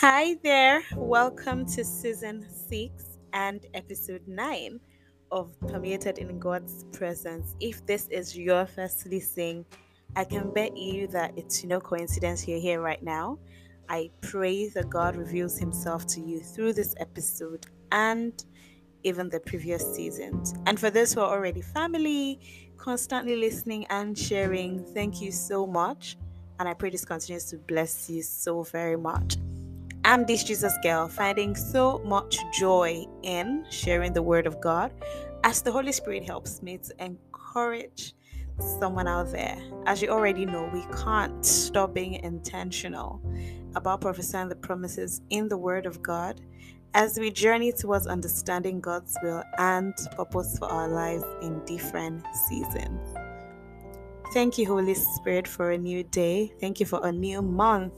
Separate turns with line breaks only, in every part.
Hi there, welcome to season six and episode nine of Permeated in God's Presence. If this is your first listening, I can bet you that it's no coincidence you're here right now. I pray that God reveals Himself to you through this episode and even the previous seasons. And for those who are already family, constantly listening and sharing, thank you so much. And I pray this continues to bless you so very much. I'm this Jesus girl, finding so much joy in sharing the word of God as the Holy Spirit helps me to encourage someone out there. As you already know, we can't stop being intentional about prophesying the promises in the word of God as we journey towards understanding God's will and purpose for our lives in different seasons. Thank you, Holy Spirit, for a new day. Thank you for a new month.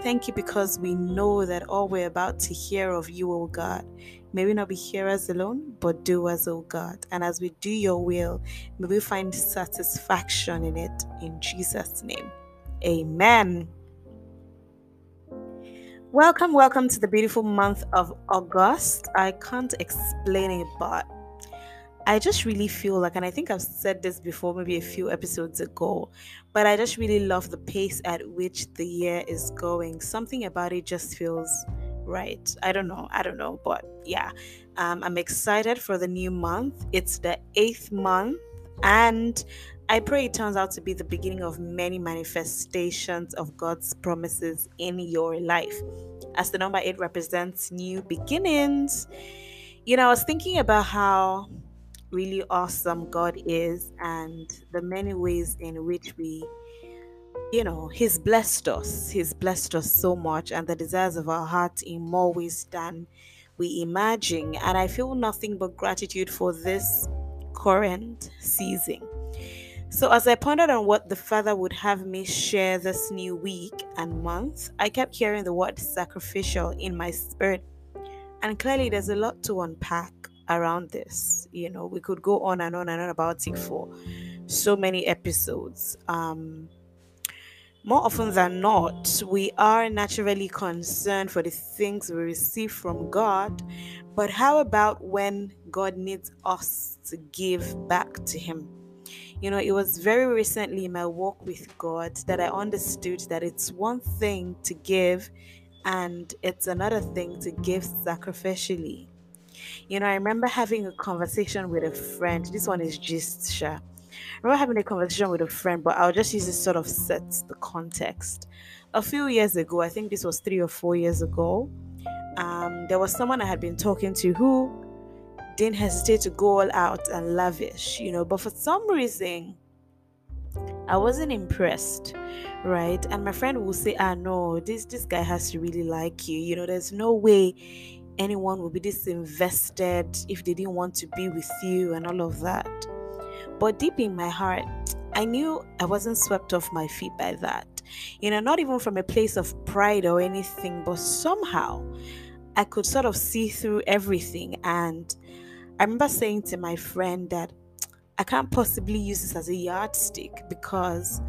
Thank you because we know that all we're about to hear of you, O God, may we not be hearers alone, but doers, O God. And as we do your will, may we find satisfaction in it. In Jesus' name, amen. Welcome, welcome to the beautiful month of August. I can't explain it, but I just really feel like, and I think I've said this before, maybe a few episodes ago, but I just really love the pace at which the year is going. Something about it just feels right. I don't know. I don't know. But yeah, um, I'm excited for the new month. It's the eighth month, and I pray it turns out to be the beginning of many manifestations of God's promises in your life. As the number eight represents new beginnings, you know, I was thinking about how really awesome God is and the many ways in which we, you know, He's blessed us. He's blessed us so much and the desires of our heart in more ways than we imagine. And I feel nothing but gratitude for this current season. So, as I pondered on what the Father would have me share this new week and month, I kept hearing the word sacrificial in my spirit. And clearly, there's a lot to unpack around this. You know, we could go on and on and on about it for so many episodes. Um, more often than not, we are naturally concerned for the things we receive from God, but how about when God needs us to give back to Him? You know, it was very recently in my walk with God that I understood that it's one thing to give and it's another thing to give sacrificially. You know, I remember having a conversation with a friend. This one is just sure. I remember having a conversation with a friend, but I'll just use this sort of set the context. A few years ago, I think this was three or four years ago, um, there was someone I had been talking to who didn't hesitate to go all out and lavish, you know, but for some reason, I wasn't impressed, right? And my friend will say, "Ah, no, this this guy has to really like you. You know, there's no way anyone would be disinvested if they didn't want to be with you and all of that. But deep in my heart, I knew I wasn't swept off my feet by that. You know, not even from a place of pride or anything, but somehow I could sort of see through everything. And I remember saying to my friend that I can't possibly use this as a yardstick because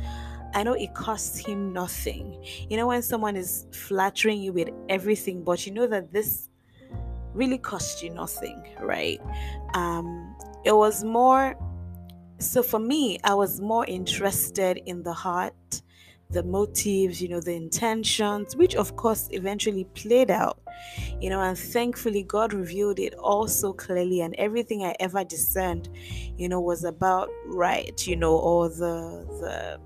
I know it costs him nothing. You know, when someone is flattering you with everything, but you know that this really cost you nothing, right? Um, it was more, so for me, I was more interested in the heart, the motives, you know, the intentions, which of course eventually played out, you know, and thankfully God revealed it all so clearly, and everything I ever discerned, you know, was about right, you know, or the, the,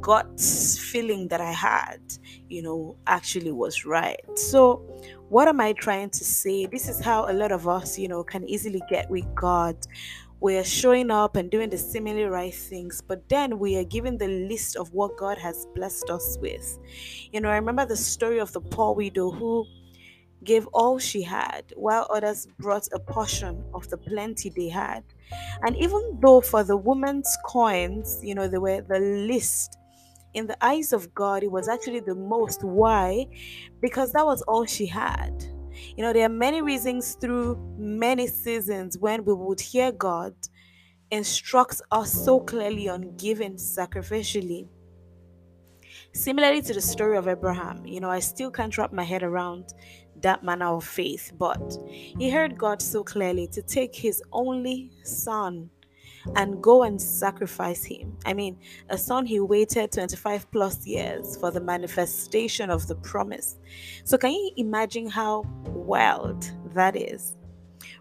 gut feeling that I had, you know, actually was right. So, what am I trying to say? This is how a lot of us, you know, can easily get with God. We're showing up and doing the seemingly right things, but then we are given the list of what God has blessed us with. You know, I remember the story of the poor widow who gave all she had, while others brought a portion of the plenty they had. And even though for the woman's coins, you know, they were the least in the eyes of God, it was actually the most. Why? Because that was all she had. You know, there are many reasons through many seasons when we would hear God instruct us so clearly on giving sacrificially. Similarly to the story of Abraham, you know, I still can't wrap my head around that manner of faith, but he heard God so clearly to take his only son and go and sacrifice him. I mean, a son he waited 25 plus years for the manifestation of the promise. So, can you imagine how wild that is?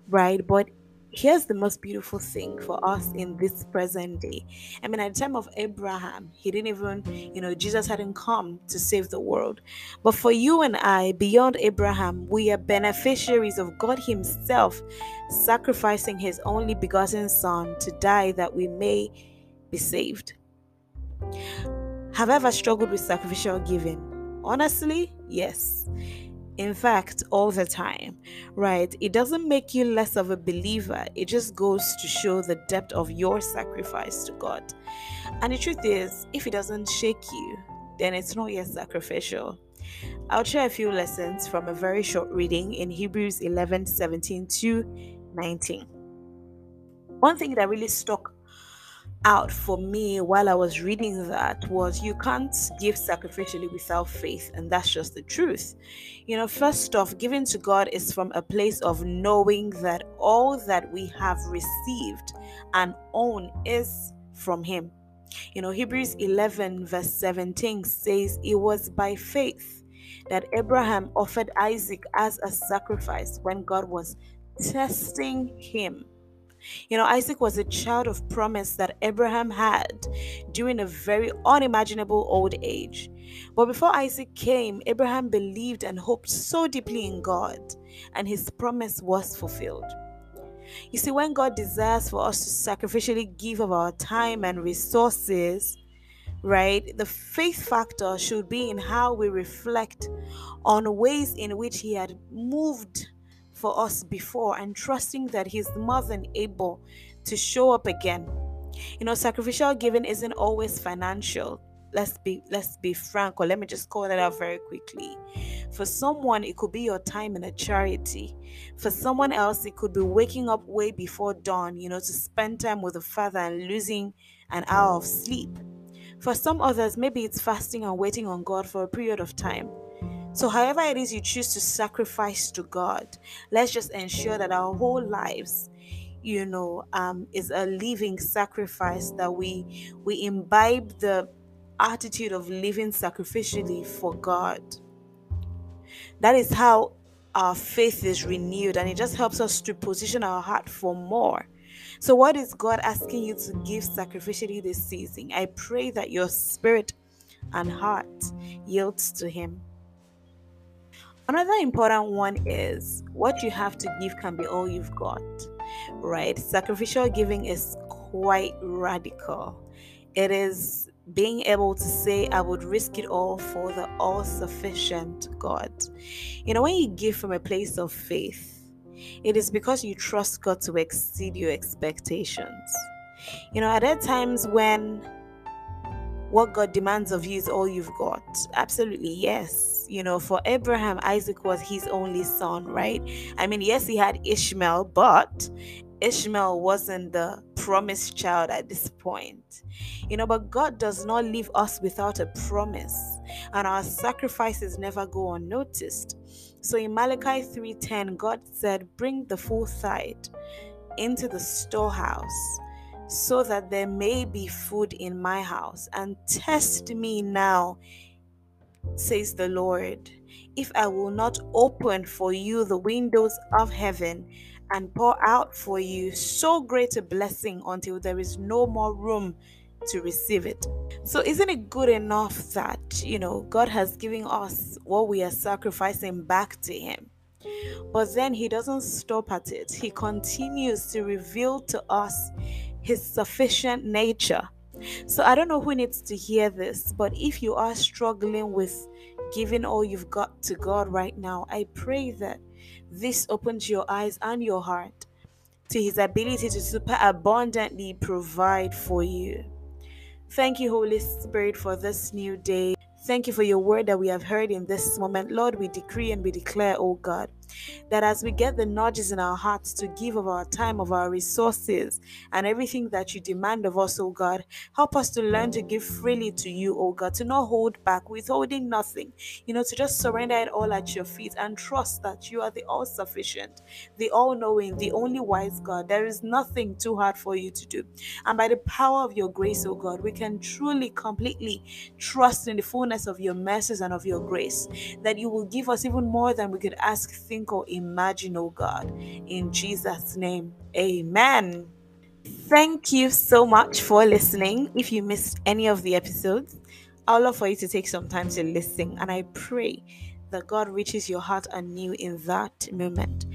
Right? But here's the most beautiful thing for us in this present day. I mean, at the time of Abraham, he didn't even, you know, Jesus hadn't come to save the world. But for you and I, beyond Abraham, we are beneficiaries of God Himself sacrificing His only begotten Son to die that we may be saved. Have I ever struggled with sacrificial giving? Honestly, yes in fact, all the time, right? It doesn't make you less of a believer, it just goes to show the depth of your sacrifice to God. And the truth is, if it doesn't shake you, then it's not yet sacrificial. I'll share a few lessons from a very short reading in Hebrews 11 17 to 19. One thing that really stuck out for me while I was reading that was you can't give sacrificially without faith, and that's just the truth. You know, first off, giving to God is from a place of knowing that all that we have received and own is from Him. You know, Hebrews 11, verse 17 says, It was by faith that Abraham offered Isaac as a sacrifice when God was testing him you know, Isaac was a child of promise that Abraham had during a very unimaginable old age. But before Isaac came, Abraham believed and hoped so deeply in God, and his promise was fulfilled. You see, when God desires for us to sacrificially give of our time and resources, right, the faith factor should be in how we reflect on ways in which He had moved for us before and trusting that He's more than able to show up again. You know, sacrificial giving isn't always financial. Let's be let's be frank, or let me just call that out very quickly. For someone, it could be your time in a charity. For someone else, it could be waking up way before dawn, you know, to spend time with the Father and losing an hour of sleep. For some others, maybe it's fasting and waiting on God for a period of time. So, however it is you choose to sacrifice to God, let's just ensure that our whole lives, you know, um, is a living sacrifice that we we imbibe the attitude of living sacrificially for God. That is how our faith is renewed, and it just helps us to position our heart for more. So, what is God asking you to give sacrificially this season? I pray that your spirit and heart yields to Him. Another important one is what you have to give can be all you've got, right? Sacrificial giving is quite radical. It is being able to say, I would risk it all for the all sufficient God. You know, when you give from a place of faith, it is because you trust God to exceed your expectations. You know, are there times when what God demands of you is all you've got? Absolutely, yes. You know, for Abraham, Isaac was his only son, right? I mean, yes, he had Ishmael, but Ishmael wasn't the promised child at this point. You know, but God does not leave us without a promise, and our sacrifices never go unnoticed. So in Malachi 3:10, God said, "Bring the full tithe into the storehouse." So that there may be food in my house. And test me now, says the Lord, if I will not open for you the windows of heaven and pour out for you so great a blessing until there is no more room to receive it. So, isn't it good enough that, you know, God has given us what we are sacrificing back to Him? But then He doesn't stop at it, He continues to reveal to us his sufficient nature. So I don't know who needs to hear this, but if you are struggling with giving all you've got to God right now, I pray that this opens your eyes and your heart to his ability to super abundantly provide for you. Thank you, Holy Spirit, for this new day. Thank you for your word that we have heard in this moment. Lord, we decree and we declare, oh God, That as we get the nudges in our hearts to give of our time, of our resources, and everything that you demand of us, oh God, help us to learn to give freely to you, oh God, to not hold back, withholding nothing, you know, to just surrender it all at your feet and trust that you are the all sufficient, the all knowing, the only wise God. There is nothing too hard for you to do. And by the power of your grace, oh God, we can truly, completely trust in the fullness of your mercies and of your grace, that you will give us even more than we could ask, think, or imagine, oh God. In Jesus' name, amen. Thank you so much for listening. If you missed any of the episodes, I'd love for you to take some time to listen, and I pray that God reaches your heart anew in that moment.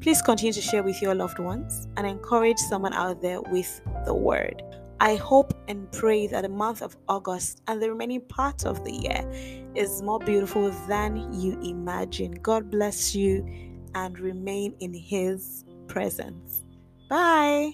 Please continue to share with your loved ones and encourage someone out there with the word. I hope and pray that the month of August and the remaining part of the year is more beautiful than you imagine. God bless you and remain in His presence. Bye.